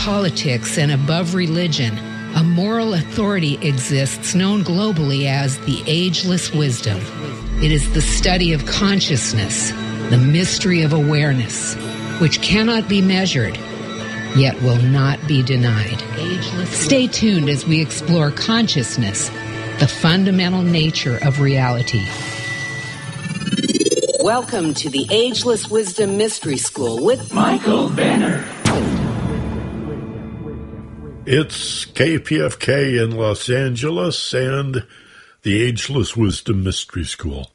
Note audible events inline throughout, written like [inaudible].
politics and above religion, a moral authority exists known globally as the ageless wisdom. It is the study of consciousness, the mystery of awareness, which cannot be measured, yet will not be denied. Stay tuned as we explore consciousness, the fundamental nature of reality. Welcome to the Ageless Wisdom Mystery School with Michael Benner. It's KPFK in Los Angeles and the Ageless Wisdom Mystery School.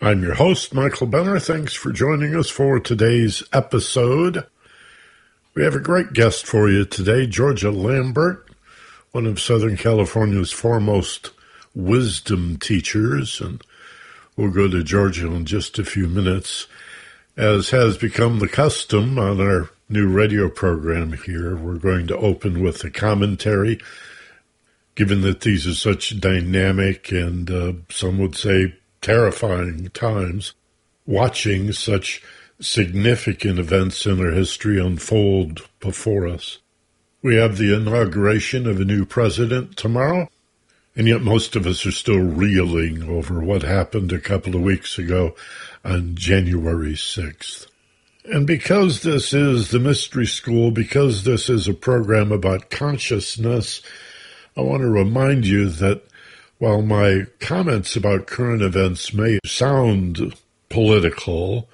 I'm your host, Michael Benner. Thanks for joining us for today's episode. We have a great guest for you today, Georgia Lambert, one of Southern California's foremost wisdom teachers, and we'll go to Georgia in just a few minutes. As has become the custom on our new radio program here. We're going to open with a commentary, given that these are such dynamic and uh, some would say terrifying times. Watching such significant events in our history unfold before us. We have the inauguration of a new president tomorrow, and yet most of us are still reeling over what happened a couple of weeks ago on January 6th. And because this is the Mystery School, because this is a program about consciousness, I want to remind you that while my comments about current events may sound political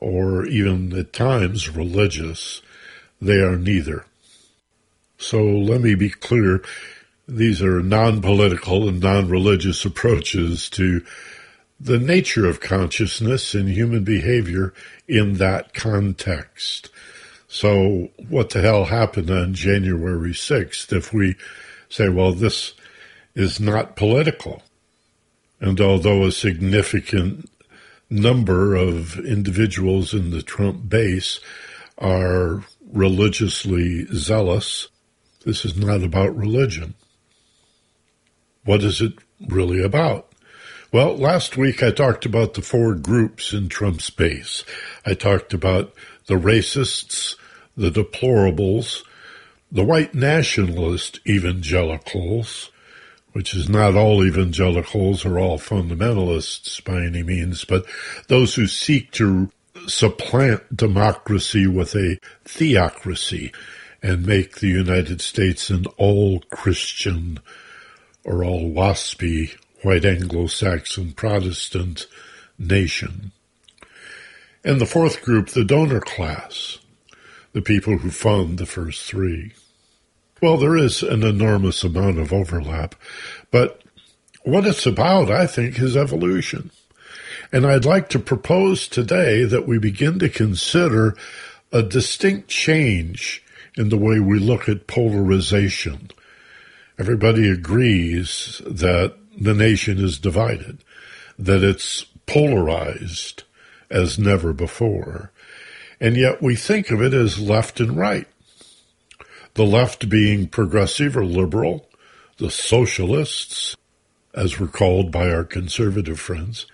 or even at times religious, they are neither. So let me be clear. These are non political and non religious approaches to the nature of consciousness and human behavior in that context. So, what the hell happened on January 6th if we say, well, this is not political? And although a significant number of individuals in the Trump base are religiously zealous, this is not about religion. What is it really about? Well, last week I talked about the four groups in Trump's base. I talked about the racists, the deplorables, the white nationalist evangelicals, which is not all evangelicals or all fundamentalists by any means, but those who seek to supplant democracy with a theocracy and make the United States an all Christian or all waspy white Anglo-Saxon Protestant nation. And the fourth group, the donor class, the people who fund the first three. Well, there is an enormous amount of overlap, but what it's about, I think, is evolution. And I'd like to propose today that we begin to consider a distinct change in the way we look at polarization. Everybody agrees that the nation is divided, that it's polarized as never before. And yet we think of it as left and right. The left being progressive or liberal, the socialists, as we're called by our conservative friends,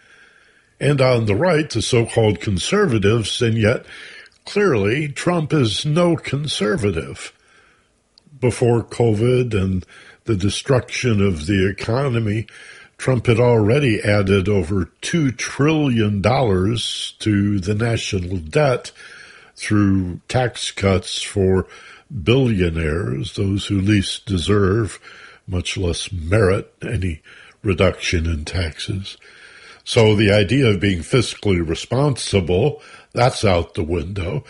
and on the right, the so called conservatives, and yet clearly Trump is no conservative. Before COVID and the destruction of the economy, Trump had already added over $2 trillion to the national debt through tax cuts for billionaires, those who least deserve, much less merit any reduction in taxes. So the idea of being fiscally responsible, that's out the window.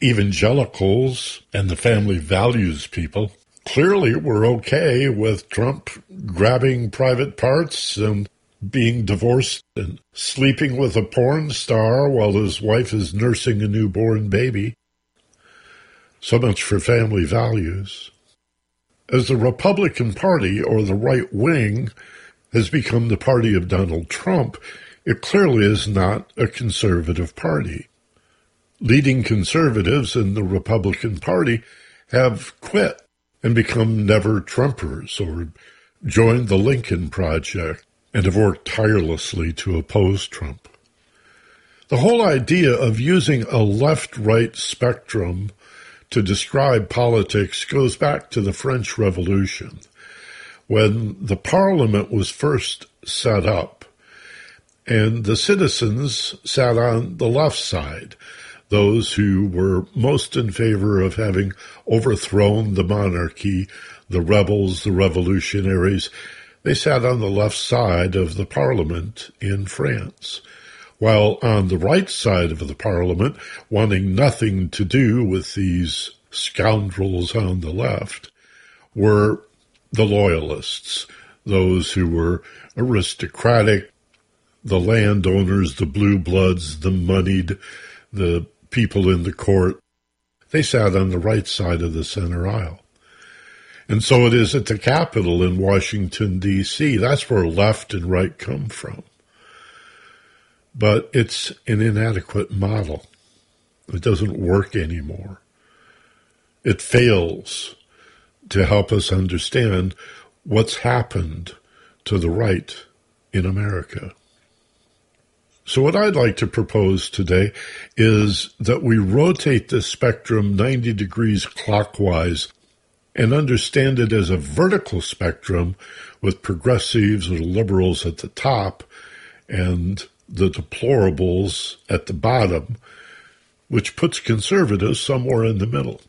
Evangelicals and the family values people clearly were okay with Trump grabbing private parts and being divorced and sleeping with a porn star while his wife is nursing a newborn baby. So much for family values. As the Republican Party, or the right wing, has become the party of Donald Trump, it clearly is not a conservative party. Leading conservatives in the Republican Party have quit and become never Trumpers or joined the Lincoln Project and have worked tirelessly to oppose Trump. The whole idea of using a left right spectrum to describe politics goes back to the French Revolution. When the Parliament was first set up, and the citizens sat on the left side, those who were most in favor of having overthrown the monarchy, the rebels, the revolutionaries, they sat on the left side of the parliament in France. While on the right side of the parliament, wanting nothing to do with these scoundrels on the left, were the loyalists, those who were aristocratic, the landowners, the blue bloods, the moneyed, the people in the court. They sat on the right side of the center aisle. And so it is at the Capitol in Washington, D.C. That's where left and right come from. But it's an inadequate model. It doesn't work anymore. It fails to help us understand what's happened to the right in America. So, what I'd like to propose today is that we rotate the spectrum 90 degrees clockwise and understand it as a vertical spectrum with progressives or liberals at the top and the deplorables at the bottom, which puts conservatives somewhere in the middle.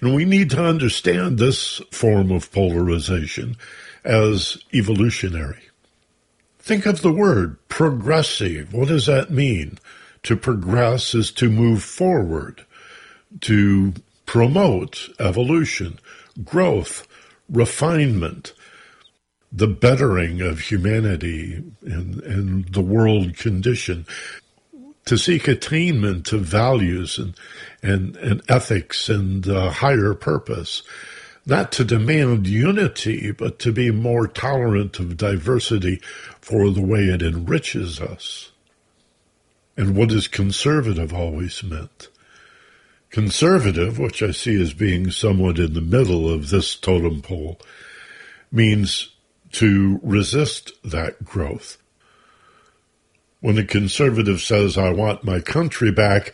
And we need to understand this form of polarization as evolutionary. Think of the word progressive. What does that mean? To progress is to move forward, to promote evolution, growth, refinement, the bettering of humanity and, and the world condition, to seek attainment of values and, and, and ethics and uh, higher purpose, not to demand unity, but to be more tolerant of diversity for the way it enriches us. And what is conservative always meant? Conservative, which I see as being somewhat in the middle of this totem pole, means to resist that growth. When a conservative says, I want my country back,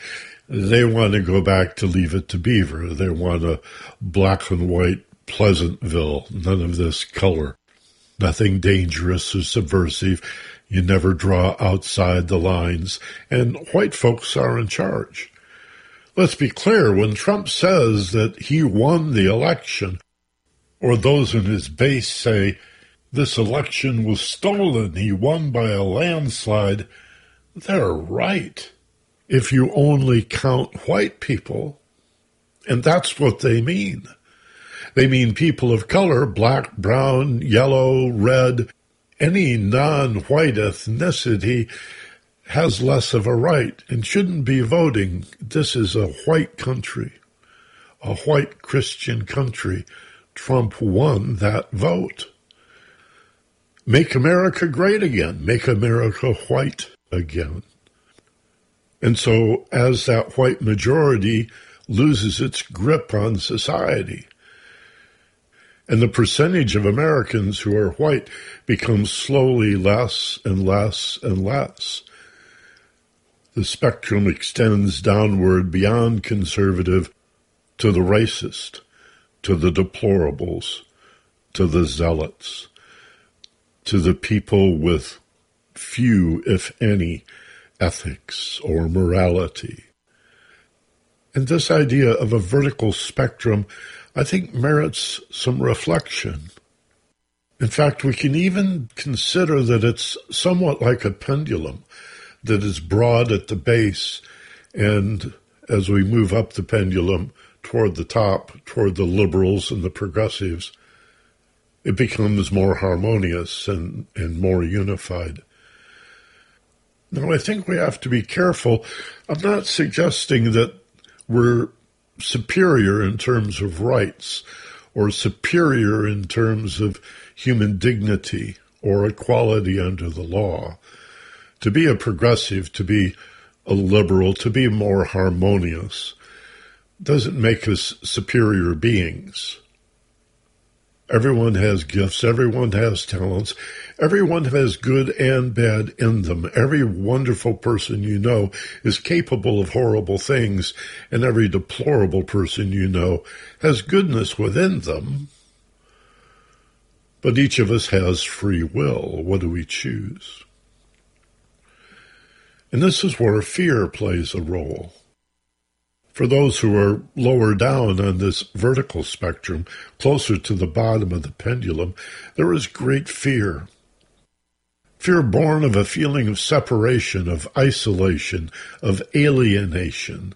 they want to go back to Leave It to Beaver. They want a black and white Pleasantville, none of this color. Nothing dangerous or subversive. You never draw outside the lines, and white folks are in charge. Let's be clear when Trump says that he won the election, or those in his base say this election was stolen, he won by a landslide, they're right. If you only count white people, and that's what they mean. They mean people of color, black, brown, yellow, red, any non white ethnicity has less of a right and shouldn't be voting. This is a white country, a white Christian country. Trump won that vote. Make America great again. Make America white again. And so, as that white majority loses its grip on society, and the percentage of Americans who are white becomes slowly less and less and less, the spectrum extends downward beyond conservative to the racist, to the deplorables, to the zealots, to the people with few, if any, ethics or morality. And this idea of a vertical spectrum, I think, merits some reflection. In fact, we can even consider that it's somewhat like a pendulum that is broad at the base, and as we move up the pendulum toward the top, toward the liberals and the progressives, it becomes more harmonious and, and more unified. Now, I think we have to be careful. I'm not suggesting that we're superior in terms of rights or superior in terms of human dignity or equality under the law to be a progressive, to be a liberal, to be more harmonious, doesn't make us superior beings. Everyone has gifts. Everyone has talents. Everyone has good and bad in them. Every wonderful person you know is capable of horrible things, and every deplorable person you know has goodness within them. But each of us has free will. What do we choose? And this is where fear plays a role. For those who are lower down on this vertical spectrum, closer to the bottom of the pendulum, there is great fear. Fear born of a feeling of separation, of isolation, of alienation,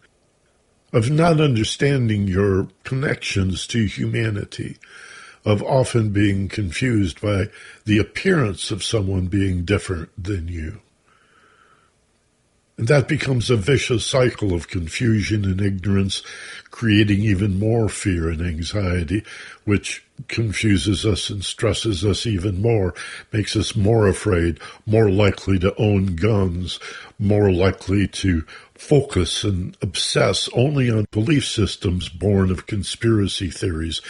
of not understanding your connections to humanity, of often being confused by the appearance of someone being different than you. And that becomes a vicious cycle of confusion and ignorance, creating even more fear and anxiety, which confuses us and stresses us even more, makes us more afraid, more likely to own guns, more likely to focus and obsess only on belief systems born of conspiracy theories.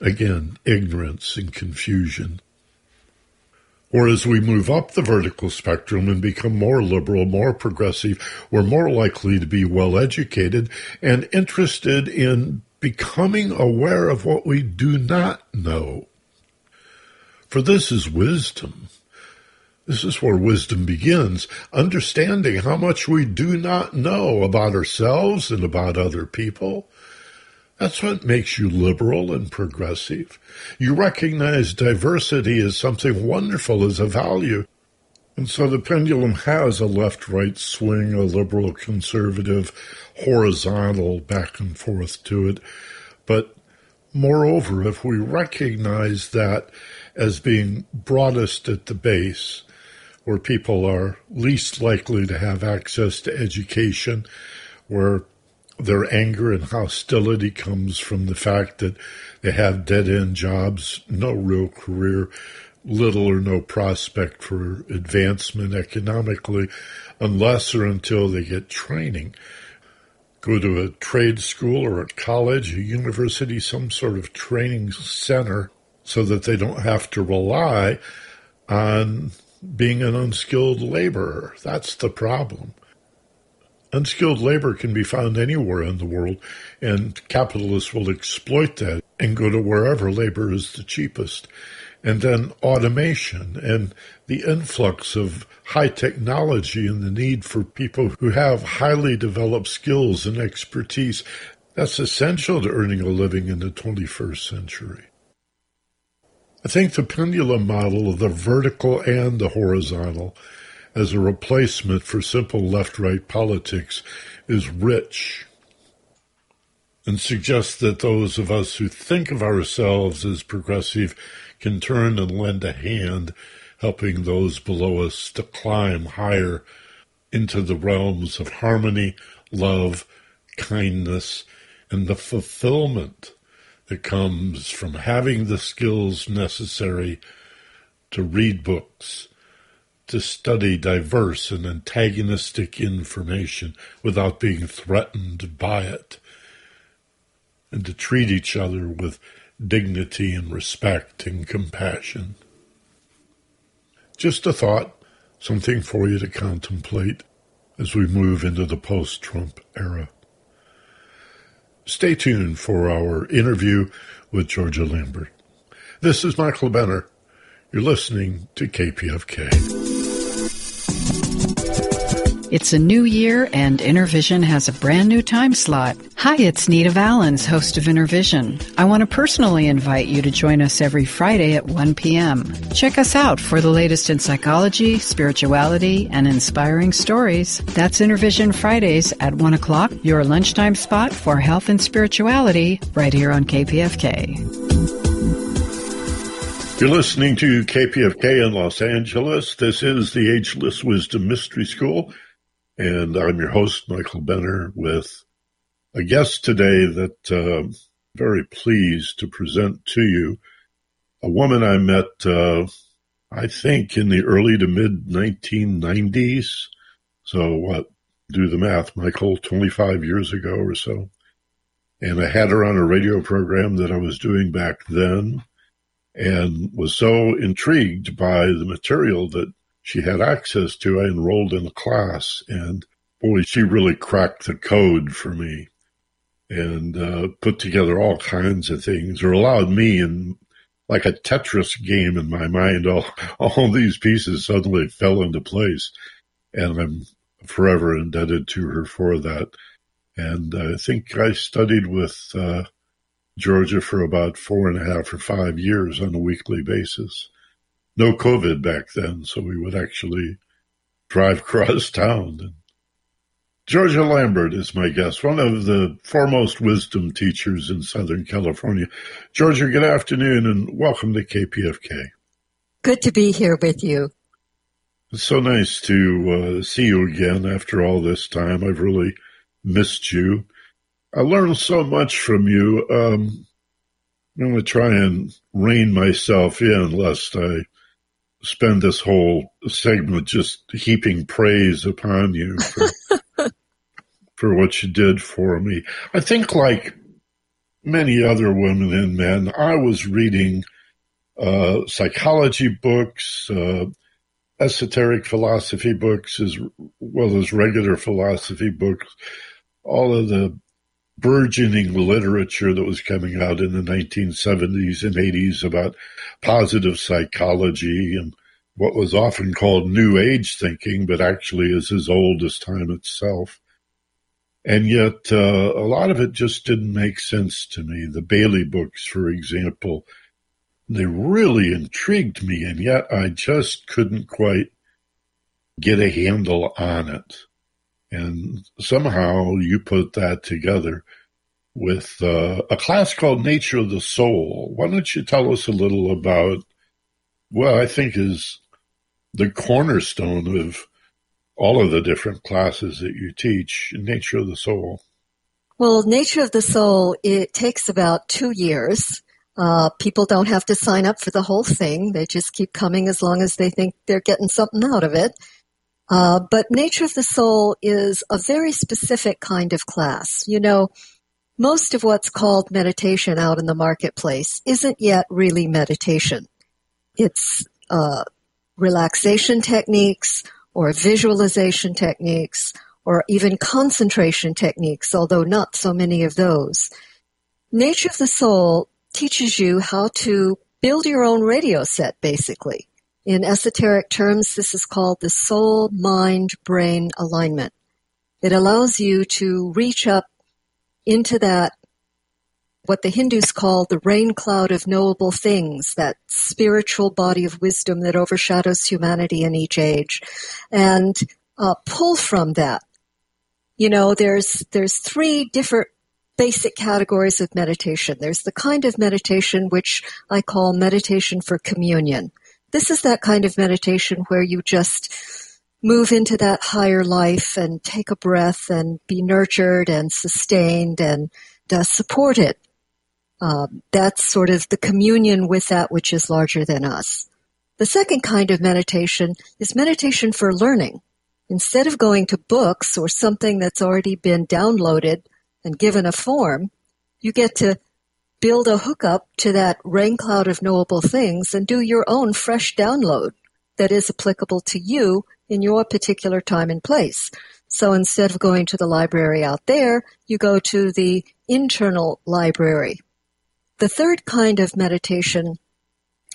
Again, ignorance and confusion. Or as we move up the vertical spectrum and become more liberal, more progressive, we're more likely to be well educated and interested in becoming aware of what we do not know. For this is wisdom. This is where wisdom begins, understanding how much we do not know about ourselves and about other people that's what makes you liberal and progressive. You recognize diversity as something wonderful, as a value. And so the pendulum has a left right swing, a liberal conservative, horizontal back and forth to it. But moreover, if we recognize that as being broadest at the base, where people are least likely to have access to education, where their anger and hostility comes from the fact that they have dead end jobs, no real career, little or no prospect for advancement economically unless or until they get training. Go to a trade school or a college, a university, some sort of training center so that they don't have to rely on being an unskilled laborer. That's the problem. Unskilled labor can be found anywhere in the world, and capitalists will exploit that and go to wherever labor is the cheapest. And then automation and the influx of high technology and the need for people who have highly developed skills and expertise. That's essential to earning a living in the 21st century. I think the pendulum model of the vertical and the horizontal as a replacement for simple left right politics is rich and suggests that those of us who think of ourselves as progressive can turn and lend a hand, helping those below us to climb higher into the realms of harmony, love, kindness, and the fulfillment that comes from having the skills necessary to read books, to study diverse and antagonistic information without being threatened by it, and to treat each other with dignity and respect and compassion. Just a thought, something for you to contemplate as we move into the post Trump era. Stay tuned for our interview with Georgia Lambert. This is Michael Benner. You're listening to KPFK. It's a new year and InnerVision has a brand new time slot. Hi, it's Nita Vallens, host of InnerVision. I want to personally invite you to join us every Friday at 1 p.m. Check us out for the latest in psychology, spirituality, and inspiring stories. That's InnerVision Fridays at 1 o'clock, your lunchtime spot for health and spirituality, right here on KPFK. You're listening to KPFK in Los Angeles. This is the Ageless Wisdom Mystery School. And I'm your host, Michael Benner, with a guest today that uh, I'm very pleased to present to you. A woman I met, uh, I think, in the early to mid 1990s. So, what? Do the math, Michael, 25 years ago or so. And I had her on a radio program that I was doing back then. And was so intrigued by the material that she had access to. I enrolled in a class and boy, she really cracked the code for me and uh, put together all kinds of things or allowed me in like a Tetris game in my mind. [laughs] All, all these pieces suddenly fell into place and I'm forever indebted to her for that. And I think I studied with uh, Georgia for about four and a half or five years on a weekly basis. No COVID back then, so we would actually drive [laughs] across town. Georgia Lambert is my guest, one of the foremost wisdom teachers in Southern California. Georgia, good afternoon and welcome to KPFK. Good to be here with you. It's so nice to uh, see you again after all this time. I've really missed you. I learned so much from you. Um, I'm going to try and rein myself in lest I spend this whole segment just heaping praise upon you for, [laughs] for what you did for me. I think, like many other women and men, I was reading uh, psychology books, uh, esoteric philosophy books, as well as regular philosophy books, all of the burgeoning literature that was coming out in the 1970s and 80s about positive psychology and what was often called New Age thinking, but actually is as old as time itself. And yet, uh, a lot of it just didn't make sense to me. The Bailey books, for example, they really intrigued me, and yet I just couldn't quite get a handle on it. And somehow you put that together with uh, a class called Nature of the Soul. Why don't you tell us a little about what I think is the cornerstone of all of the different classes that you teach, Nature of the Soul? Well, Nature of the Soul, it takes about two years. Uh, people don't have to sign up for the whole thing. They just keep coming as long as they think they're getting something out of it. Uh, but Nature of the Soul is a very specific kind of class. You know, most of what's called meditation out in the marketplace isn't yet really meditation. It's uh, relaxation techniques or visualization techniques or even concentration techniques, although not so many of those. Nature of the Soul teaches you how to build your own radio set, basically. In esoteric terms, this is called the soul mind brain alignment. It allows you to reach up into that, what the Hindus call the rain cloud of knowable things, that spiritual body of wisdom that overshadows humanity in each age, and uh, pull from that. You know, there's there's three different basic categories of meditation. There's the kind of meditation which I call meditation for communion. This is that kind of meditation where you just move into that higher life and take a breath and be nurtured and sustained and uh, support it. Um, that's sort of the communion with that which is larger than us. The second kind of meditation is meditation for learning. Instead of going to books or something that's already been downloaded and given a form, you get to build a hookup to that rain cloud of knowable things and do your own fresh download that is applicable to you in your particular time and place. So instead of going to the library out there, you go to the internal library. The third kind of meditation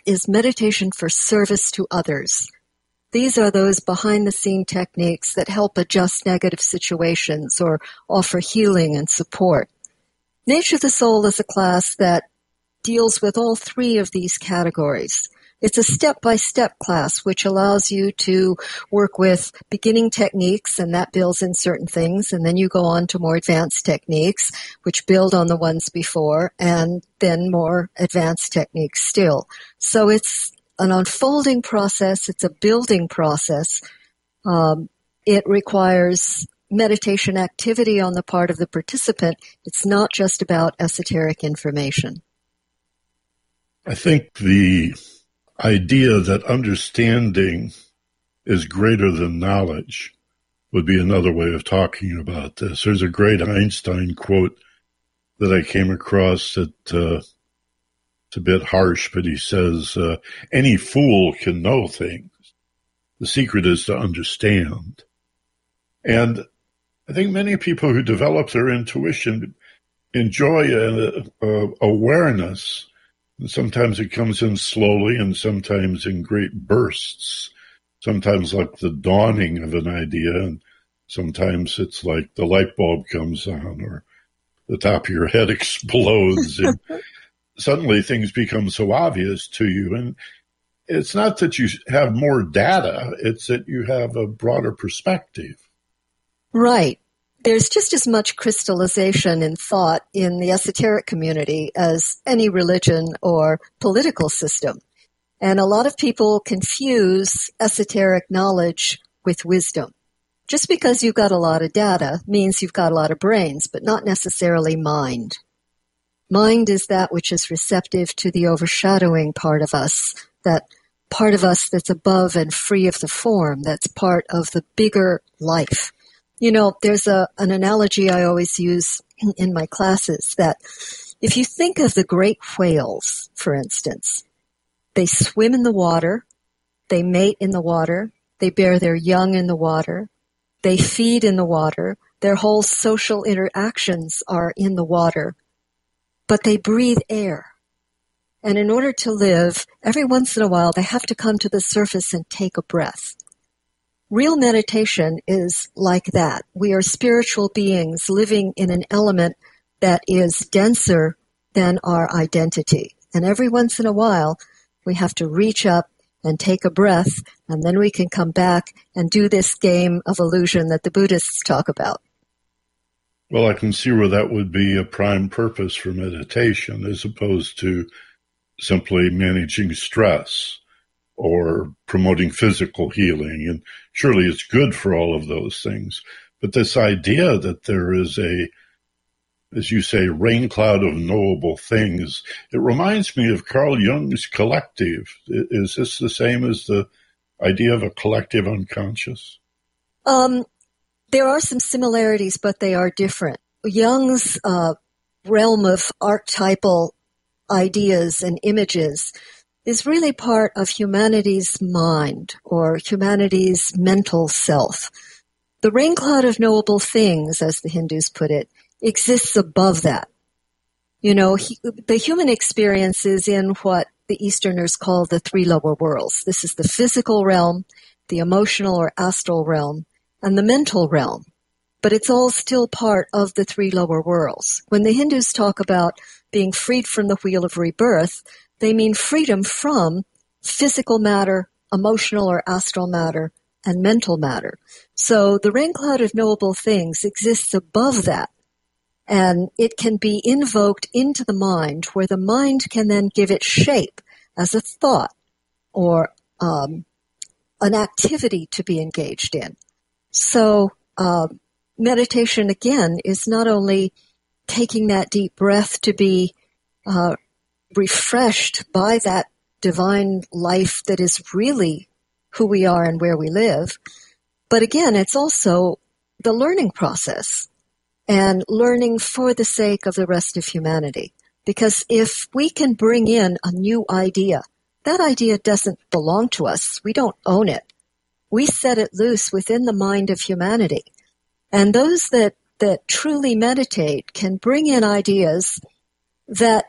is meditation for service to others. These are those behind the scene techniques that help adjust negative situations or offer healing and support. Nature of the Soul is a class that deals with all three of these categories. It's a step-by-step class which allows you to work with beginning techniques and that builds in certain things and then you go on to more advanced techniques which build on the ones before and then more advanced techniques still. So it's an unfolding process. It's a building process. Um, it requires meditation activity on the part of the participant. It's not just about esoteric information. I think the idea that understanding is greater than knowledge would be another way of talking about this. There's a great Einstein quote that I came across that uh, a bit harsh, but he says, uh, any fool can know things. The secret is to understand. And I think many people who develop their intuition enjoy a, a awareness. And sometimes it comes in slowly and sometimes in great bursts. Sometimes like the dawning of an idea and sometimes it's like the light bulb comes on or the top of your head [laughs] explodes and [laughs] suddenly things become so obvious to you. And it's not that you have more data, it's that you have a broader perspective. Right. There's just as much crystallization in thought in the esoteric community as any religion or political system. And a lot of people confuse esoteric knowledge with wisdom. Just because you've got a lot of data means you've got a lot of brains, but not necessarily mind. Mind is that which is receptive to the overshadowing part of us, that part of us that's above and free of the form, that's part of the bigger life. You know, there's a, an analogy I always use [clears throat] in my classes that if you think of the great whales, for instance, they swim in the water, they mate in the water, they bear their young in the water, they feed in the water, their whole social interactions are in the water, but they breathe air. And in order to live, every once in a while they have to come to the surface and take a breath. Real meditation is like that. We are spiritual beings living in an element that is denser than our identity. And every once in a while, we have to reach up and take a breath, and then we can come back and do this game of illusion that the Buddhists talk about. Well, I can see where that would be a prime purpose for meditation as opposed to simply managing stress or promoting physical healing. And surely it's good for all of those things. But this idea that there is a, as you say, rain cloud of knowable things, it reminds me of Carl Jung's collective. Is this the same as the idea of a collective unconscious? Um, there are some similarities, but they are different. Jung's uh, realm of archetypal ideas and images is really part of humanity's mind or humanity's mental self. The rain cloud of knowable things, as the Hindus put it, exists above that. You know, he, the human experience is in what the Easterners call the three lower worlds. This is the physical realm, the emotional or astral realm, and the mental realm. But it's all still part of the three lower worlds. When the Hindus talk about being freed from the wheel of rebirth, they mean freedom from physical matter, emotional or astral matter, and mental matter. So the rain cloud of knowable things exists above that. And it can be invoked into the mind where the mind can then give it shape as a thought or um, an activity to be engaged in. So uh, meditation again is not only taking that deep breath to be uh, refreshed by that divine life that is really who we are and where we live. But again, it's also the learning process and learning for the sake of the rest of humanity. Because if we can bring in a new idea, that idea doesn't belong to us. We don't own it. We set it loose within the mind of humanity. And those that, that truly meditate can bring in ideas that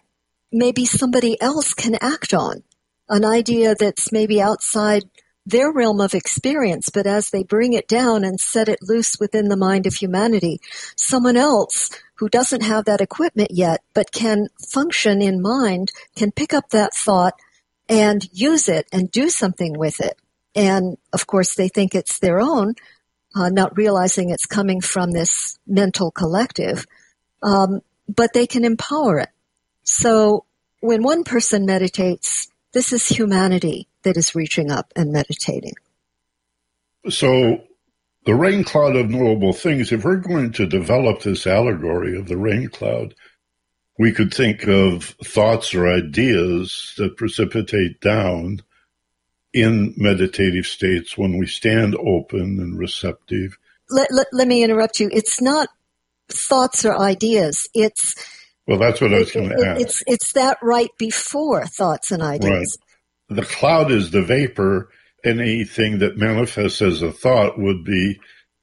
maybe somebody else can act on. An idea that's maybe outside their realm of experience, but as they bring it down and set it loose within the mind of humanity, someone else who doesn't have that equipment yet, but can function in mind, can pick up that thought and use it and do something with it. And of course, they think it's their own, uh, not realizing it's coming from this mental collective, um, but they can empower it. So when one person meditates, this is humanity that is reaching up and meditating. So the rain cloud of knowable things, if we're going to develop this allegory of the rain cloud, we could think of thoughts or ideas that precipitate down in meditative states when we stand open and receptive. Let, let, let me interrupt you. It's not thoughts or ideas. It's Well, that's what I was going to ask. It's it's that right before thoughts and ideas. Right. The cloud is the vapor. Anything that manifests as a thought would be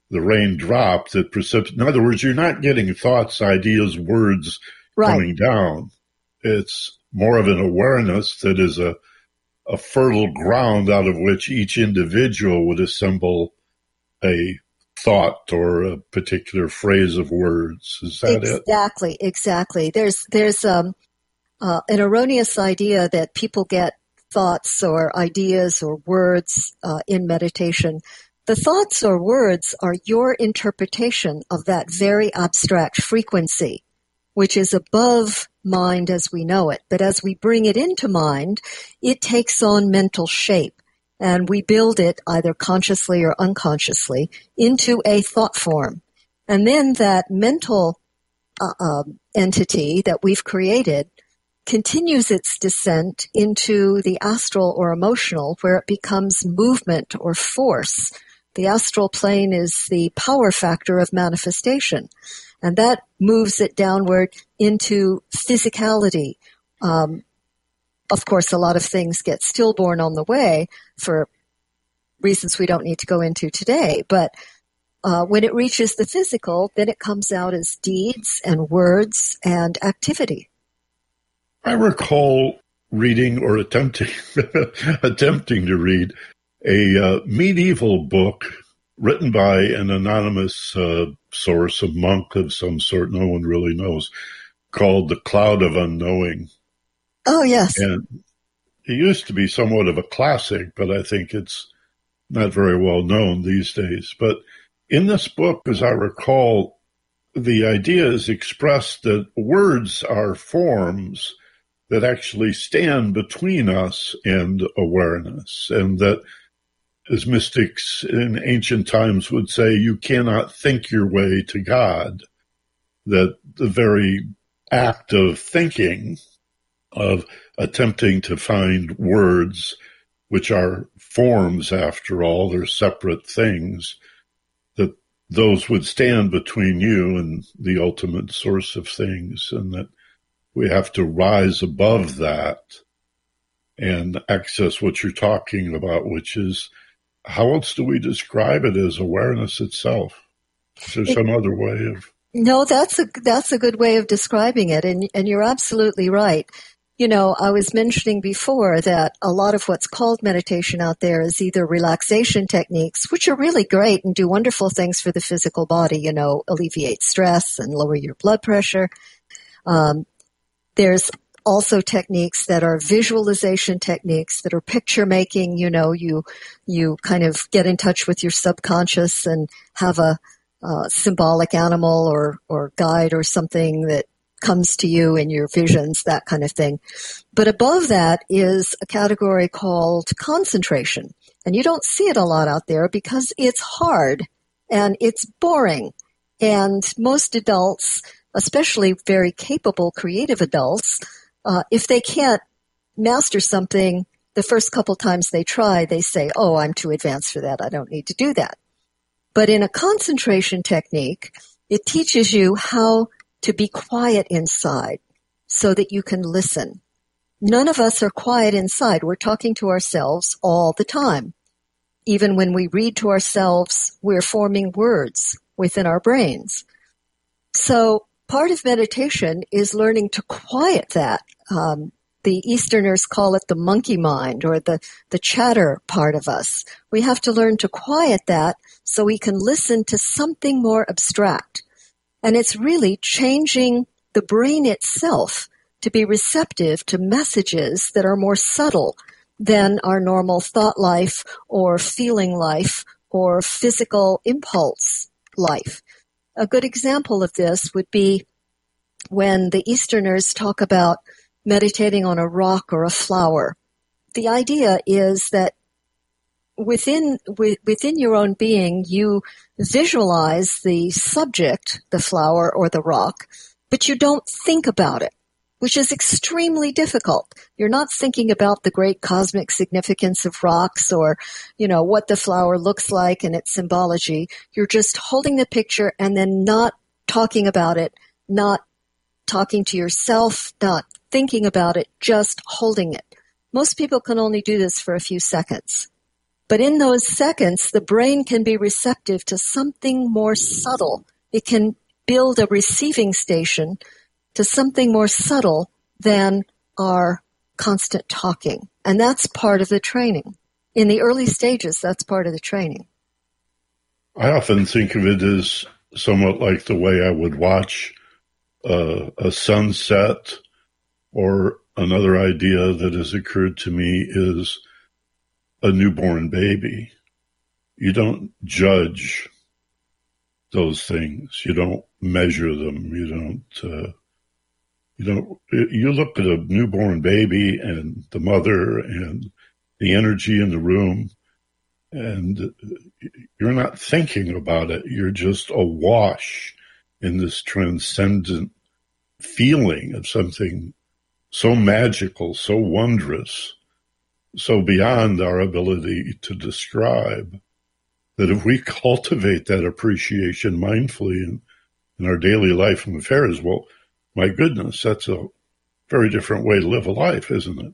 the raindrop that precipitates. In other words, you're not getting thoughts, ideas, words right. coming down. It's more of an awareness that is a a fertile ground out of which each individual would assemble a thought or a particular phrase of words. Is that exactly, it? Exactly, exactly. There's there's um, uh, an erroneous idea that people get thoughts or ideas or words uh, in meditation. The thoughts or words are your interpretation of that very abstract frequency, which is above mind as we know it. But as we bring it into mind, it takes on mental shape and we build it either consciously or unconsciously into a thought form. And then that mental uh, uh, entity that we've created continues its descent into the astral or emotional where it becomes movement or force. The astral plane is the power factor of manifestation. And that moves it downward into physicality, um, of course, a lot of things get stillborn on the way for reasons we don't need to go into today. But uh, when it reaches the physical, then it comes out as deeds and words and activity. I recall reading or attempting [laughs] attempting to read a uh, medieval book written by an anonymous uh, source, a monk of some sort, no one really knows, called The Cloud of Unknowing. Oh, yes. And it used to be somewhat of a classic, but I think it's not very well known these days. But in this book, as I recall, the idea is expressed that words are forms that actually stand between us and awareness, and that as mystics in ancient times would say, you cannot think your way to God, that the very act of thinking of attempting to find words which are forms after all, they're separate things, that those would stand between you and the ultimate source of things, and that we have to rise above that and access what you're talking about, which is how else do we describe it as awareness itself? Is there some other way of? No, that's a that's a good way of describing it, and and you're absolutely right. You know, I was mentioning before that a lot of what's called meditation out there is either relaxation techniques, which are really great and do wonderful things for the physical body, you know, alleviate stress and lower your blood pressure. Um, there's also techniques that are visualization techniques that are picture making, you know, you, you kind of get in touch with your subconscious and have a, uh, symbolic animal or, or guide or something that comes to you in your visions, that kind of thing. But above that is a category called concentration. And you don't see it a lot out there because it's hard and it's boring. And most adults, especially very capable creative adults, uh, if they can't master something the first couple times they try, they say, Oh, I'm too advanced for that. I don't need to do that. But in a concentration technique, it teaches you how to be quiet inside so that you can listen. None of us are quiet inside. We're talking to ourselves all the time. Even when we read to ourselves, we're forming words within our brains. So part of meditation is learning to quiet that. Um, the Easterners call it the monkey mind or the, the chatter part of us. We have to learn to quiet that so we can listen to something more abstract. And it's really changing the brain itself to be receptive to messages that are more subtle than our normal thought life or feeling life or physical impulse life. A good example of this would be when the Easterners talk about meditating on a rock or a flower. The idea is that within within your own being, you visualize the subject, the flower or the rock, but you don't think about it, which is extremely difficult. You're not thinking about the great cosmic significance of rocks or, you know, what the flower looks like and its symbology. You're just holding the picture and then not talking about it, not talking to yourself, not thinking about it, just holding it. Most people can only do this for a few seconds. But in those seconds, the brain can be receptive to something more subtle. It can build a receiving station to something more subtle than our constant talking. And that's part of the training. In the early stages, that's part of the training. I often think of it as somewhat like the way I would watch uh, a sunset or another idea that has occurred to me is a newborn baby. You don't judge those things. You don't measure them. You don't, uh, you don't, you look at a newborn baby and the mother and the energy in the room and you're not thinking about it. You're just awash in this transcendent feeling of something so magical, so wondrous, so beyond our ability to describe that if we [laughs] cultivate that appreciation mindfully in, in our daily life and affairs, well, my goodness, that's a very different way to live a life, isn't it?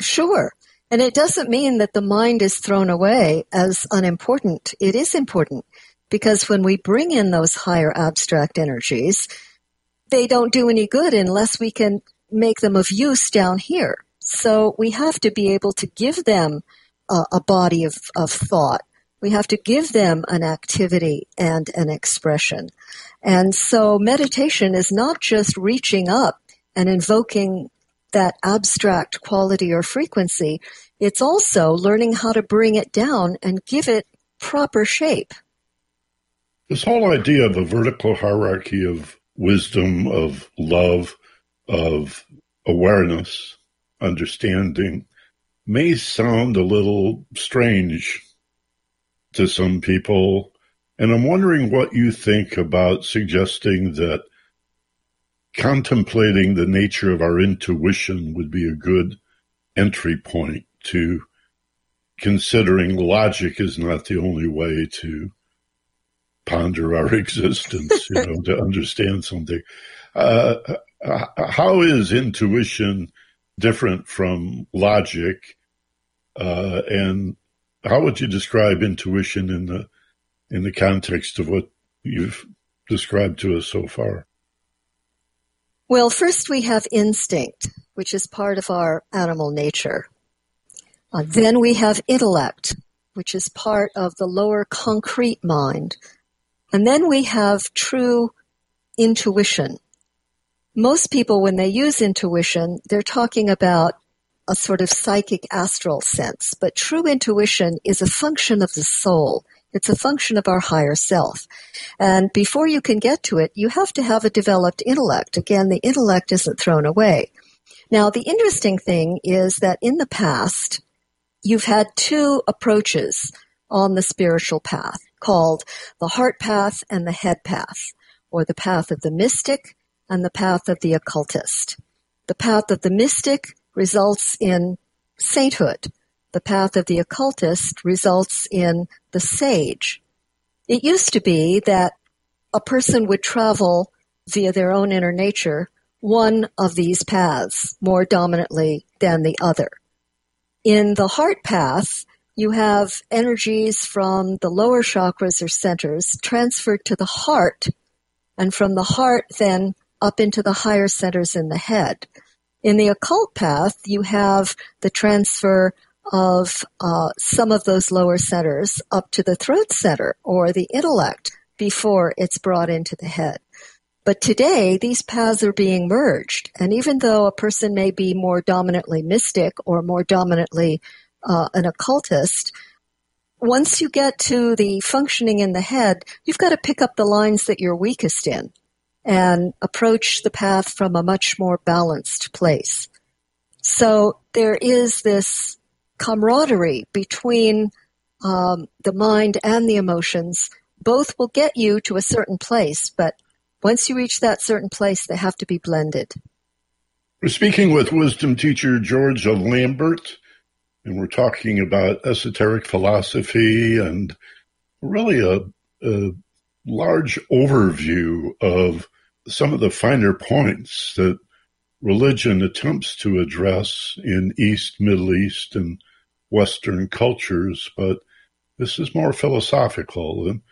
Sure. And it doesn't mean that the mind is thrown away as unimportant. It is important because when we bring in those higher abstract energies, they don't do any good unless we can make them of use down here. So we have to be able to give them a, a body of, of thought. We have to give them an activity and an expression. And so meditation is not just reaching up and invoking that abstract quality or frequency, it's also learning how to bring it down and give it proper shape. This whole idea of a vertical hierarchy of wisdom, of love, of awareness, understanding may sound a little strange to some people. And I'm wondering what you think about suggesting that contemplating the nature of our intuition would be a good entry point to considering logic is not the only way to ponder our [laughs] existence, you know, to understand something. Uh, how is intuition different from logic? Uh, and how would you describe intuition in the in the context of what you've described to us so far? Well, first we have instinct, which is part of our animal nature. Uh, then we have intellect, which is part of the lower concrete mind. And then we have true intuition. Most people, when they use intuition, they're talking about a sort of psychic astral sense, but true intuition is a function of the soul. It's a function of our higher self. And before you can get to it, you have to have a developed intellect. Again, the intellect isn't thrown away. Now, the interesting thing is that in the past, you've had two approaches on the spiritual path called the heart path and the head path, or the path of the mystic and the path of the occultist. The path of the mystic results in sainthood the path of the occultist results in the sage. It used to be that a person would travel via their own inner nature one of these paths more dominantly than the other. In the heart path, you have energies from the lower chakras or centers transferred to the heart, and from the heart then up into the higher centers in the head. In the occult path, you have the transfer of uh, some of those lower centers up to the throat center or the intellect before it's brought into the head. But today, these paths are being merged. And even though a person may be more dominantly mystic or more dominantly uh, an occultist, once you get to the functioning in the head, you've got to pick up the lines that you're weakest in and approach the path from a much more balanced place. So there is this camaraderie between um, the mind and the emotions. Both will get you to a certain place, but once you reach that certain place, they have to be blended. We're speaking with wisdom teacher Georgia Lambert, and we're talking about esoteric philosophy and really a, a large overview of some of the finer points that religion attempts to address in East, Middle East, and Western cultures, but this is more philosophical. And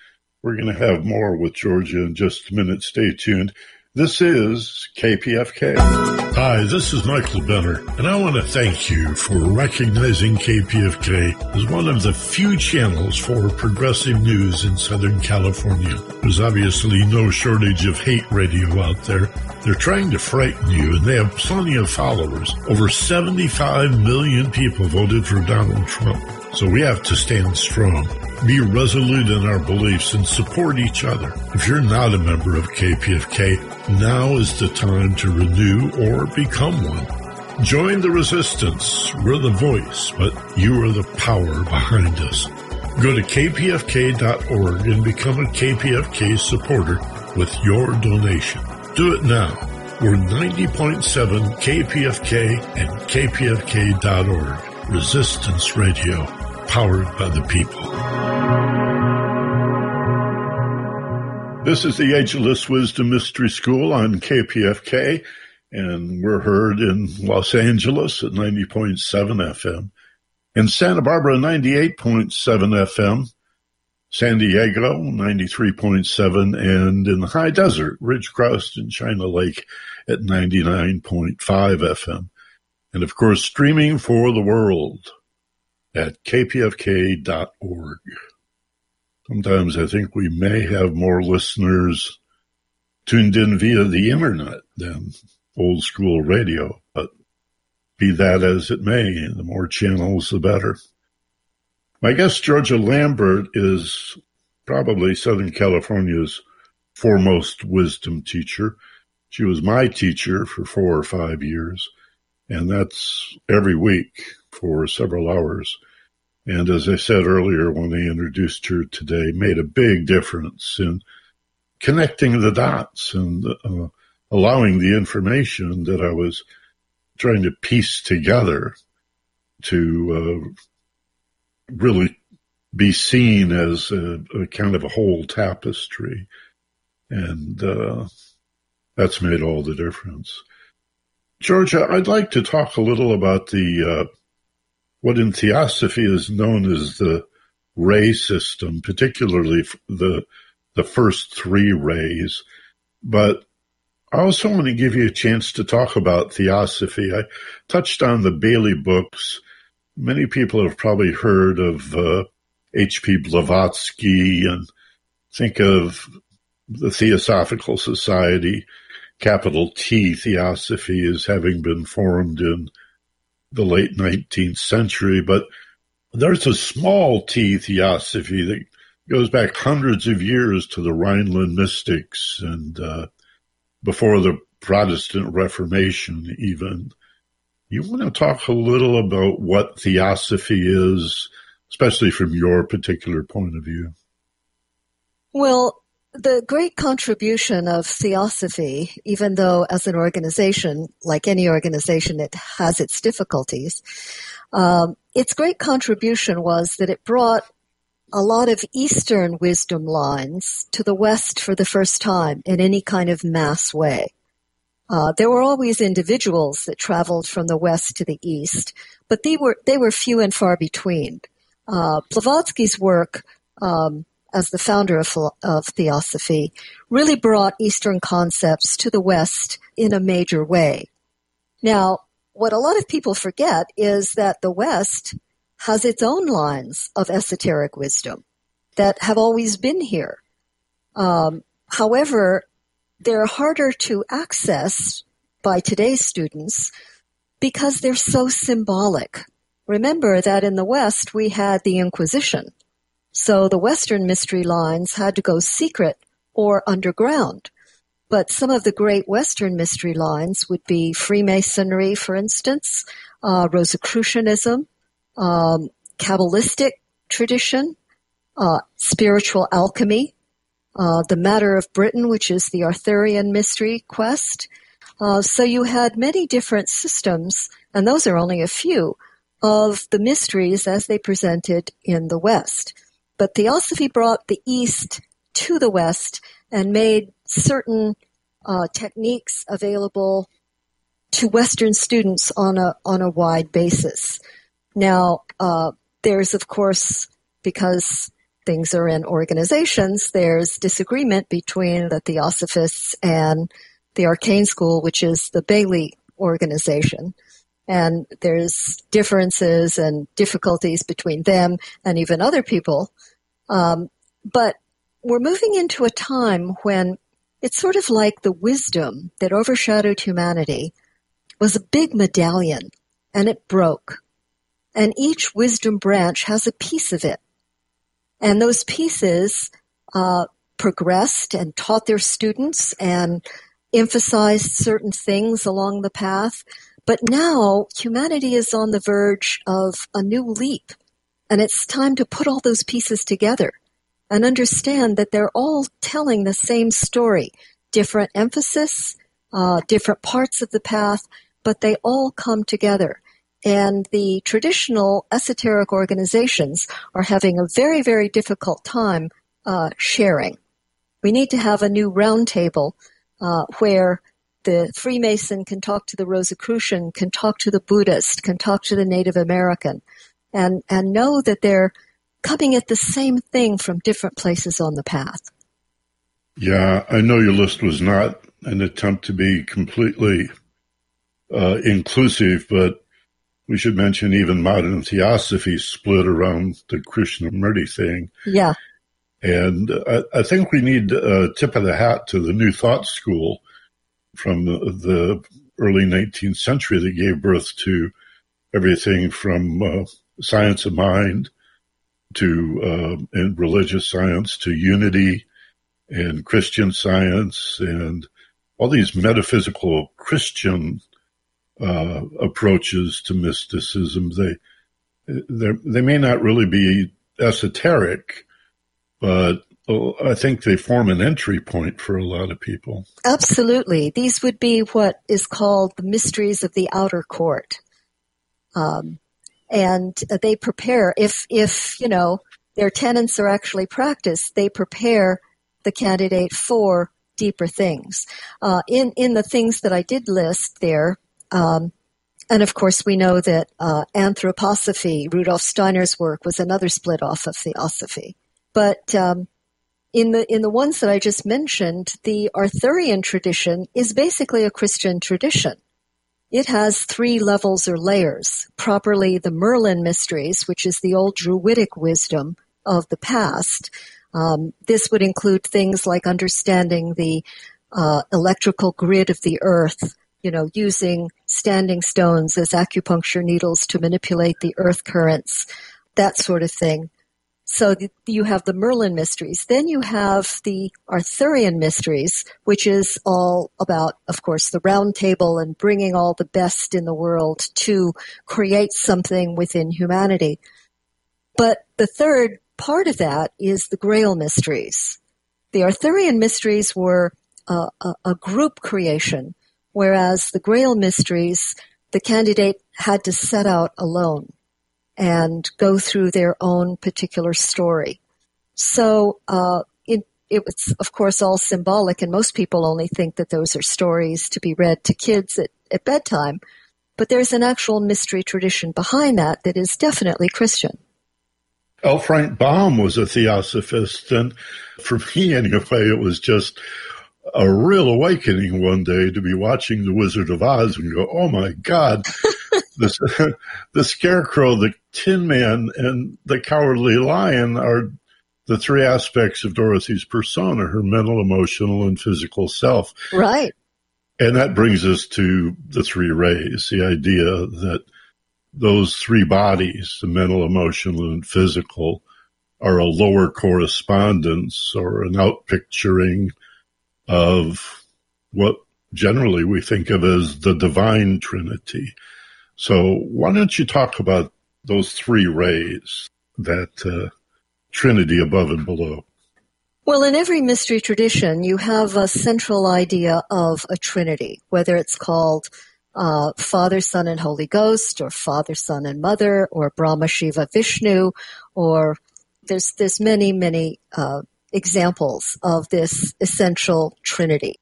we're going to have more with Georgia in just a minute. Stay tuned. This is KPFK. Hi, this is Michael Benner, and I want to thank you for recognizing KPFK as one of the few channels for progressive news in Southern California. There's obviously no shortage of hate radio out there. They're trying to frighten you, and they have plenty of followers. Over 75 million people voted for Donald Trump. So we have to stand strong, be resolute in our beliefs, and support each other. If you're not a member of KPFK, now is the time to renew or become one. Join the resistance. We're the voice, but you are the power behind us. Go to kpfk.org and become a KPFK supporter with your donation. Do it now. We're 90.7 KPFK and kpfk.org. Resistance Radio, powered by the people. This is the Ageless Wisdom Mystery School on KPFK, and we're heard in Los Angeles at 90.7 FM, in Santa Barbara 98.7 FM, San Diego 93.7, and in the high desert, Ridgecrest and China Lake at 99.5 FM. And of course, streaming for the world at kpfk.org. Sometimes I think we may have more listeners tuned in via the internet than old school radio, but be that as it may, the more channels, the better. My guest, Georgia Lambert, is probably Southern California's foremost wisdom teacher. She was my teacher for four or five years, and that's every week for several hours and as I said earlier when I introduced her today, made a big difference in connecting the dots and uh, allowing the information that I was trying to piece together to uh, really be seen as a, a, kind of a whole tapestry. And uh, that's made all the difference. Georgia, I'd like to talk a little about the uh, what in theosophy is known as the ray system, particularly the the first three rays. But I also want to give you a chance to talk about theosophy. I touched on the Bailey books. Many people have probably heard of uh, H.P. Blavatsky and think of the Theosophical Society, capital T Theosophy, as having been formed in the late 19th century, but there's a small t theosophy that goes back hundreds of years to the Rhineland mystics and uh, before the Protestant Reformation, even. You want to talk a little about what theosophy is, especially from your particular point of view? Well, the great contribution of Theosophy, even though as an organization, like any organization, it has its difficulties, um, its great contribution was that it brought a lot of Eastern wisdom lines to the West for the first time in any kind of mass way. Uh, there were always individuals that traveled from the West to the East, but they were they were few and far between. Uh, Blavatsky's work um, as the founder of, of Theosophy, really brought Eastern concepts to the West in a major way. Now, what a lot of people forget is that the West has its own lines of esoteric wisdom that have always been here. Um, however, they're harder to access by today's students because they're so symbolic. Remember that in the West we had the Inquisition, so the Western mystery lines had to go secret or underground. But some of the great Western mystery lines would be Freemasonry, for instance, uh, Rosicrucianism, um, Kabbalistic tradition, uh, spiritual alchemy, uh, the Matter of Britain, which is the Arthurian mystery quest. Uh, so you had many different systems, and those are only a few, of the mysteries as they presented in the West. But Theosophy brought the East to the West and made certain uh, techniques available to Western students on a on a wide basis. Now, uh, there's of course because things are in organizations, there's disagreement between the Theosophists and the Arcane School, which is the Bailey organization. And there's differences and difficulties between them and even other people. Um, but we're moving into a time when it's sort of like the wisdom that overshadowed humanity was a big medallion and it broke. And each wisdom branch has a piece of it. And those pieces uh, progressed and taught their students and emphasized certain things along the path. But now humanity is on the verge of a new leap. And it's time to put all those pieces together and understand that they're all telling the same story. Different emphasis, uh, different parts of the path, but they all come together. And the traditional esoteric organizations are having a very, very difficult time uh, sharing. We need to have a new roundtable uh, where the Freemason can talk to the Rosicrucian, can talk to the Buddhist, can talk to the Native American, and and know that they're coming at the same thing from different places on the path. Yeah, I know your list was not an attempt to be completely uh, inclusive, but we should mention even modern theosophy split around the Krishnamurti thing. Yeah. And I, I, think we need a tip of the hat to the New Thought School from the, the early 19th century that gave birth to everything from uh, science of mind to uh, and religious science to unity and Christian science and all these metaphysical Christian uh, approaches to mysticism. They they may not really be esoteric, but I think they form an entry point for a lot of people. Absolutely, these would be what is called the mysteries of the outer court, um, and they prepare. If if you know their tenants are actually practiced, they prepare the candidate for deeper things. Uh, in in the things that I did list there, um, and of course, we know that uh, anthroposophy, Rudolf Steiner's work, was another split off of theosophy. But um, in the in the ones that I just mentioned, the Arthurian tradition is basically a Christian tradition. It has three levels or layers. Properly, the Merlin mysteries, which is the old Druidic wisdom of the past. Um, this would include things like understanding the uh, electrical grid of the earth, you know, using standing stones as acupuncture needles to manipulate the earth currents, that sort of thing. So you have the Merlin mysteries. Then you have the Arthurian mysteries, which is all about, of course, the round table and bringing all the best in the world to create something within humanity. But the third part of that is the Grail mysteries. The Arthurian mysteries were a, a, a group creation whereas the Grail mysteries, the candidate had to set out alone and go through their own particular story. So uh, it, it was, of course, all symbolic, and most people only think that those are stories to be read to kids at, at bedtime. But there's an actual mystery tradition behind that that is definitely Christian. L. Frank Baum was a theosophist, and for me, anyway, it was just a real awakening one day to be watching The Wizard of Oz and go, "Oh my God, [laughs] this, [laughs] the Scarecrow, the Tin Man, and the Cowardly Lion are the three aspects of Dorothy's persona: her mental, emotional, and physical self." Right. And that brings us to the three rays: the idea that those three bodies, the mental, emotional, and physical, are a lower correspondence or an outpicturing of what generally we think of as the divine trinity. So why don't you talk about those three rays, that uh, trinity above and below? Well, in every mystery tradition, you have a central idea of a trinity, whether it's called uh, Father, Son, and Holy Ghost, or Father, Son, and Mother, or Brahma, Shiva, Vishnu, or there's there's many many uh, examples of this essential trinity.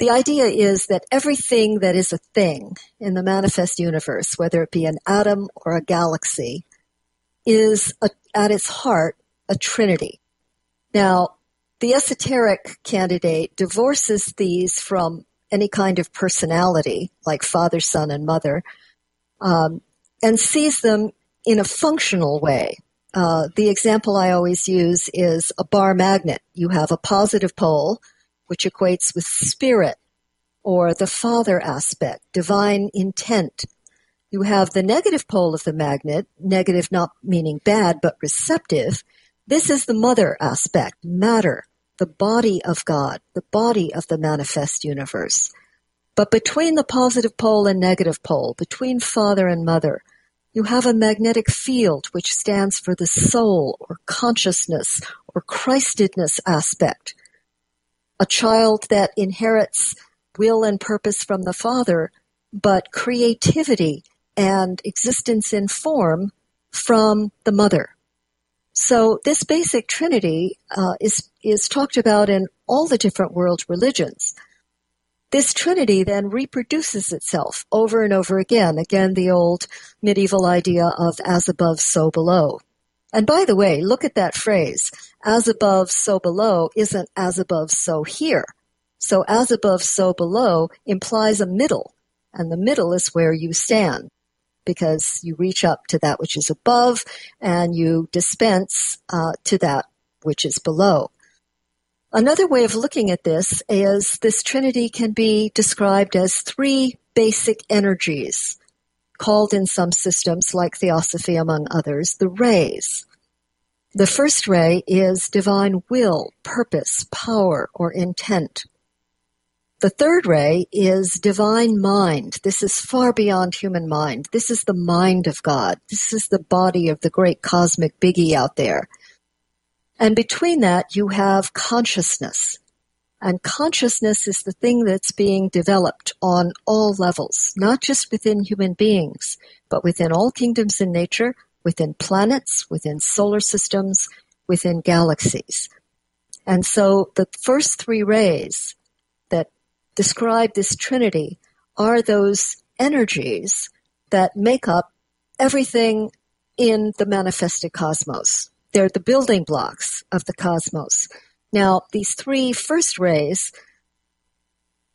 The idea is that everything that is a thing in the manifest universe, whether it be an atom or a galaxy, is a, at its heart a trinity. Now, the esoteric candidate divorces these from any kind of personality, like father, son, and mother, um, and sees them in a functional way. Uh, the example I always use is a bar magnet. You have a positive pole, which equates with spirit, or the father aspect, divine intent. You have the negative pole of the magnet, negative not meaning bad, but receptive. This is the mother aspect, matter, the body of God, the body of the manifest universe. But between the positive pole and negative pole, between father and mother, you have a magnetic field which stands for the soul or consciousness or Christedness aspect. A child that inherits will and purpose from the father, but creativity and existence in form from the mother. So this basic trinity uh, is is talked about in all the different world religions. This trinity then reproduces itself over and over again. Again, the old medieval idea of as above, so below. And by the way, look at that phrase. As above, so below isn't as above, so here. So as above, so below implies a middle. And the middle is where you stand because you reach up to that which is above and you dispense uh, to that which is below. Another way of looking at this is this trinity can be described as three basic energies, called in some systems, like Theosophy among others, the rays. The first ray is divine will, purpose, power, or intent. The third ray is divine mind. This is far beyond human mind. This is the mind of God. This is the body of the great cosmic biggie out there. And between that, you have consciousness. And consciousness is the thing that's being developed on all levels, not just within human beings, but within all kingdoms in nature, within planets, within solar systems, within galaxies. And so the first three rays that describe this trinity are those energies that make up everything in the manifested cosmos. They're the building blocks of the cosmos. Now, these three first rays,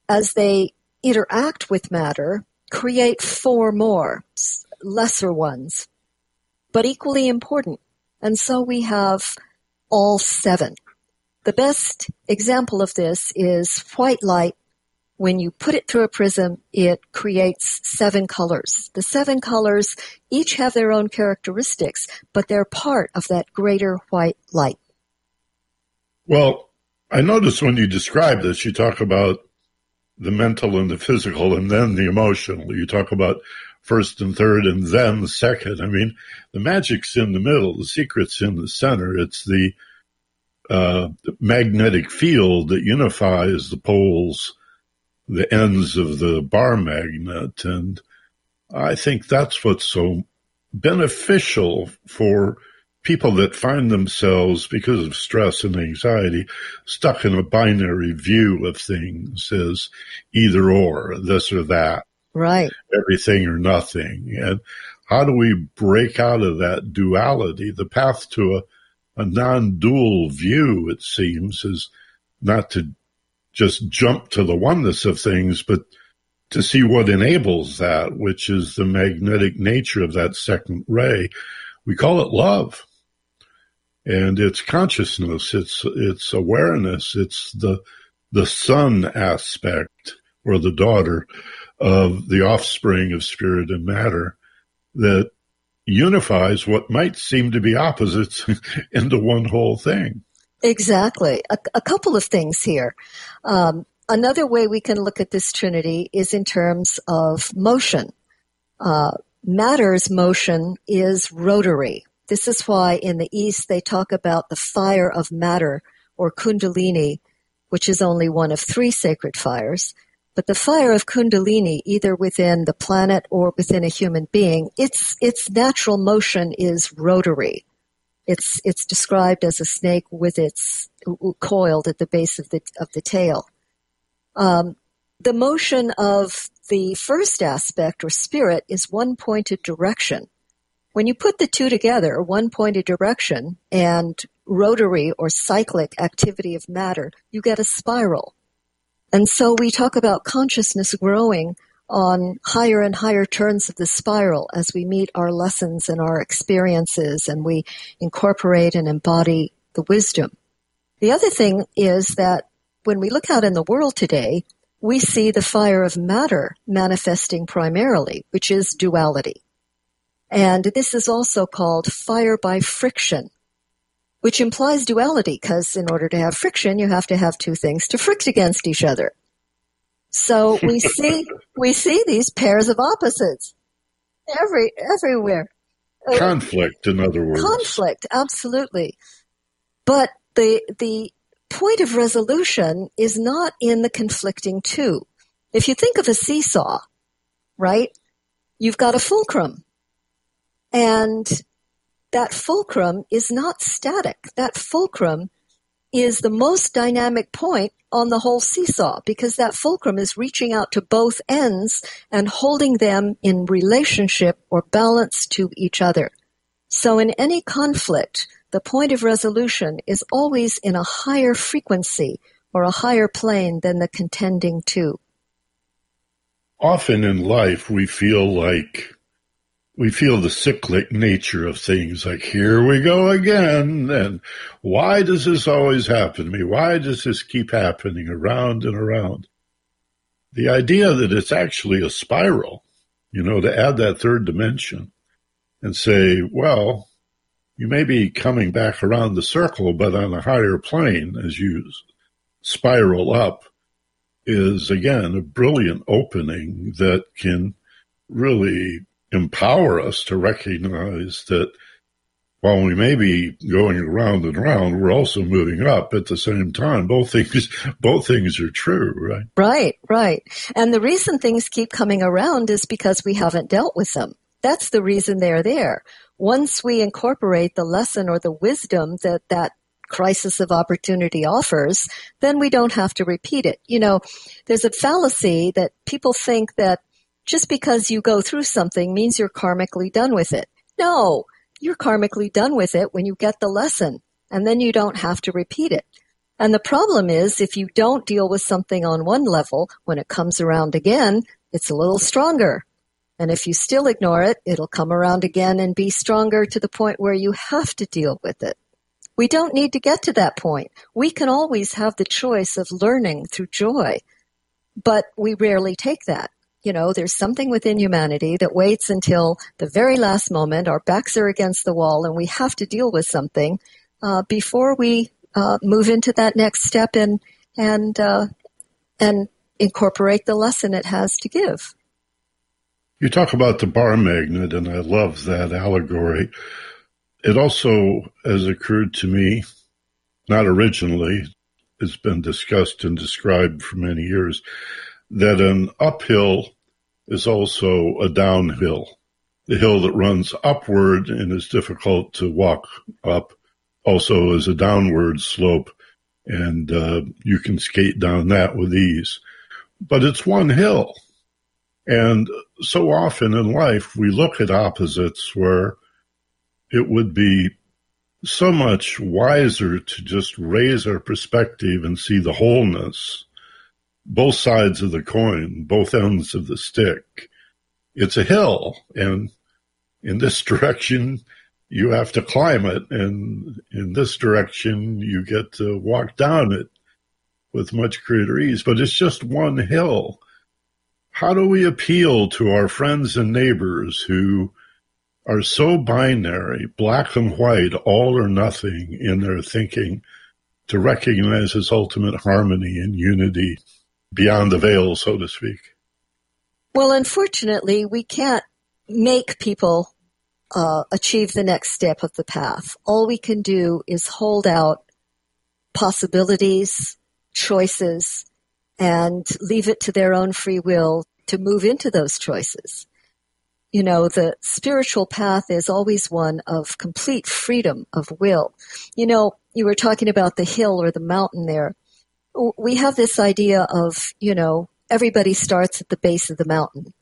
as they interact with matter, create four more lesser ones, but equally important. And so we have all seven. The best example of this is white light when you put it through a prism, it creates seven colors. The seven colors each have their own characteristics, but they're part of that greater white light. Well, I notice when you describe this, you talk about the mental and the physical and then the emotional. You talk about first and third and then second. I mean, the magic's in the middle, the secret's in the center. It's the uh, magnetic field that unifies the poles the ends of the bar magnet. And I think that's what's so beneficial for people that find themselves, because of stress and anxiety, stuck in a binary view of things as either or, this or that. Right. Everything or nothing. And how do we break out of that duality? The path to a, a non-dual view, it seems, is not to just jump to the oneness of things, but to see what enables that, which is the magnetic nature of that second ray. We call it love. And it's consciousness, it's it's awareness, it's the the son aspect or the daughter of the offspring of spirit and matter that unifies what might seem to be opposites [laughs] into one whole thing. Exactly. A, a couple of things here. Um, another way we can look at this trinity is in terms of motion. Uh, matter's motion is rotary. This is why in the East they talk about the fire of matter or Kundalini, which is only one of three sacred fires. But the fire of Kundalini, either within the planet or within a human being, its, its natural motion is rotary. It's it's described as a snake with its coiled at the base of the of the tail. Um, The motion of the first aspect or spirit is one pointed direction. When you put the two together, one pointed direction and rotary or cyclic activity of matter, you get a spiral. And so we talk about consciousness growing on higher and higher turns of the spiral as we meet our lessons and our experiences and we incorporate and embody the wisdom. The other thing is that when we look out in the world today, we see the fire of matter manifesting primarily, which is duality. And this is also called fire by friction, which implies duality because in order to have friction, you have to have two things to frict against each other. So we see, [laughs] we see these pairs of opposites every, everywhere. Uh, conflict, in other words. Conflict, absolutely. But the, the point of resolution is not in the conflicting two. If you think of a seesaw, right? You've got a fulcrum and that fulcrum is not static. That fulcrum is the most dynamic point on the whole seesaw because that fulcrum is reaching out to both ends and holding them in relationship or balance to each other. So in any conflict, the point of resolution is always in a higher frequency or a higher plane than the contending two. Often in life, we feel like we feel the cyclic nature of things like here we go again and why does this always happen to me? Why does this keep happening around and around? The idea that it's actually a spiral you know to add that third dimension and say well you may be coming back around the circle but on a higher plane as you spiral up is again a brilliant opening that can really empower us to recognize that while we may be going around and around, we're also moving up at the same time. Both things, [laughs] both things are true, right? Right, right. And the reason things keep coming around is because we haven't dealt with them. That's the reason they're there. Once we incorporate the lesson or the wisdom that that crisis of opportunity offers, then we don't have to repeat it. You know, there's a fallacy that people think that just because you go through something means you're karmically done with it. No, you're karmically done with it when you get the lesson and then you don't have to repeat it. And the problem is if you don't deal with something on one level, when it comes around again, it's a little stronger. And if you still ignore it, it'll come around again and be stronger to the point where you have to deal with it. We don't need to get to that point. We can always have the choice of learning through joy, but we rarely take that you know, there's something within humanity that waits until the very last moment, our backs are against the wall, and we have to deal with something uh, before we uh, move into that next step and and uh, and incorporate the lesson it has to give. You talk about the bar magnet, and I love that allegory. It also has occurred to me, not originally, it's been discussed and described for many years, that an uphill is also a downhill. The hill that runs upward and is difficult to walk up also is a downward slope, and uh, you can skate down that with ease. But it's one hill. And so often in life, we look at opposites where it would be so much wiser to just raise our perspective and see the wholeness both sides of the coin, both ends of the stick. It's a hill, and in this direction, you have to climb it, and in this direction, you get to walk down it with much greater ease. But it's just one hill. How do we appeal to our friends and neighbors who are so binary, black and white, all or nothing in their thinking, to recognize this ultimate harmony and unity beyond the veil, so to speak? Well, unfortunately, we can't make people uh, achieve the next step of the path. All we can do is hold out possibilities, choices, and leave it to their own free will to move into those choices. You know, the spiritual path is always one of complete freedom of will. You know, you were talking about the hill or the mountain there we have this idea of, you know, everybody starts at the base of the mountain.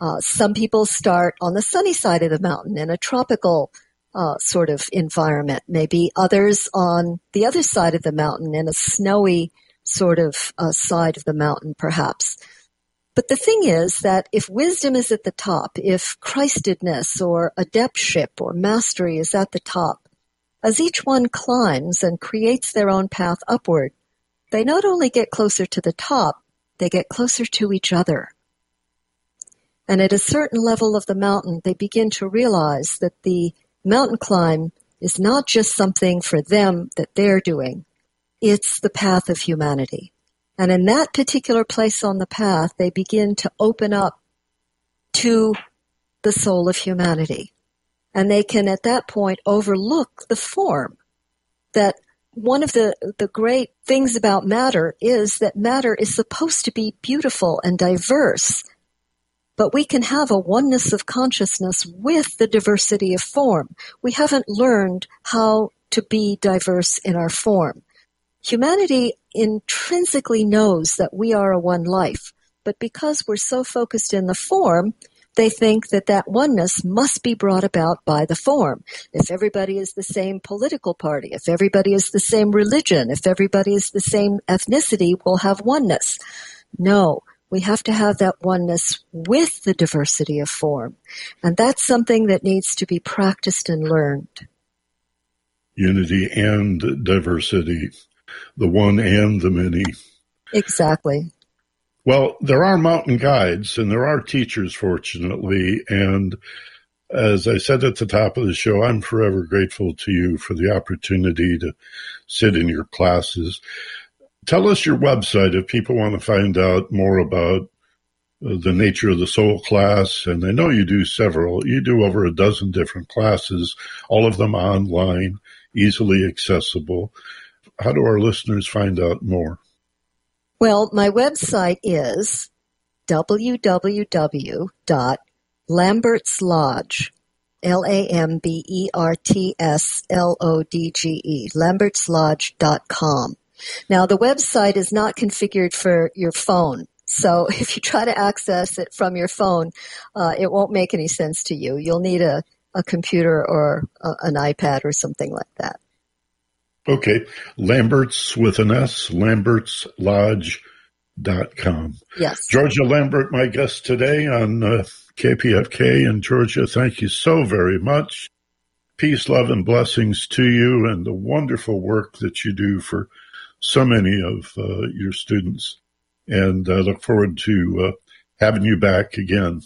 Uh, some people start on the sunny side of the mountain in a tropical uh, sort of environment. Maybe others on the other side of the mountain in a snowy sort of uh, side of the mountain, perhaps. But the thing is that if wisdom is at the top, if Christedness or adeptship or mastery is at the top, as each one climbs and creates their own path upward, they not only get closer to the top, they get closer to each other. And at a certain level of the mountain, they begin to realize that the mountain climb is not just something for them that they're doing. It's the path of humanity. And in that particular place on the path, they begin to open up to the soul of humanity. And they can at that point overlook the form that one of the, the great things about matter is that matter is supposed to be beautiful and diverse but we can have a oneness of consciousness with the diversity of form. We haven't learned how to be diverse in our form. Humanity intrinsically knows that we are a one life, but because we're so focused in the form, they think that that oneness must be brought about by the form. If everybody is the same political party, if everybody is the same religion, if everybody is the same ethnicity, we'll have oneness. No, we have to have that oneness with the diversity of form. And that's something that needs to be practiced and learned. Unity and diversity, the one and the many. Exactly. Well, there are mountain guides and there are teachers, fortunately. And as I said at the top of the show, I'm forever grateful to you for the opportunity to sit in your classes. Tell us your website if people want to find out more about uh, the nature of the soul class. And I know you do several. You do over a dozen different classes, all of them online, easily accessible. How do our listeners find out more? Well, my website is www.lambertslodge, L-A-M-B-E-R-T-S-L-O-D-G-E, lambertslodge.com. Now, the website is not configured for your phone. So [laughs] if you try to access it from your phone, uh, it won't make any sense to you. You'll need a, a computer or a, an iPad or something like that. Okay. Lambert's with an S, Lambert's Lodge dot com. Yes. Georgia Lambert, my guest today on uh, KPFK. And Georgia, thank you so very much. Peace, love, and blessings to you and the wonderful work that you do for so many of uh, your students. And I look forward to uh, having you back again.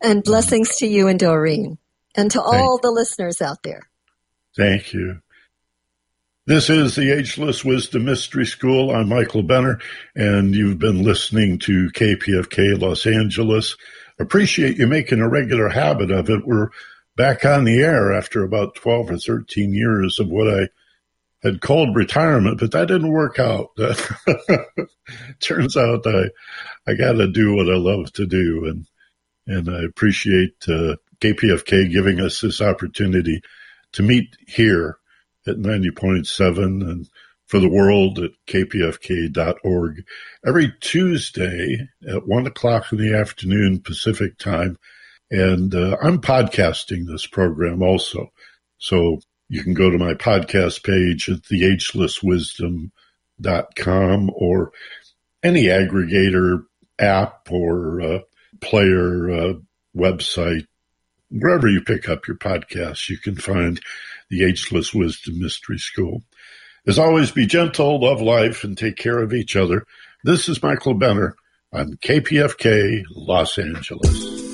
And blessings to you and Doreen and to all the listeners out there. Thank you. This is the Ageless Wisdom Mystery School. I'm Michael Benner, and you've been listening to KPFK Los Angeles. Appreciate you making a regular habit of it. We're back on the air after about 12 or 13 years of what I had called retirement, but that didn't work out. [laughs] Turns out I I got to do what I love to do, and and I appreciate uh, KPFK giving us this opportunity to meet here at ninety point seven and for the world at kpfk.org every Tuesday at one o'clock in the afternoon Pacific time. And uh, I'm podcasting this program also. So you can go to my podcast page at theagelesswisdom.com or any aggregator app or uh, player uh, website. Wherever you pick up your podcasts, you can find the Ageless Wisdom Mystery School. As always, be gentle, love life, and take care of each other. This is Michael Benner on KPFK Los Angeles.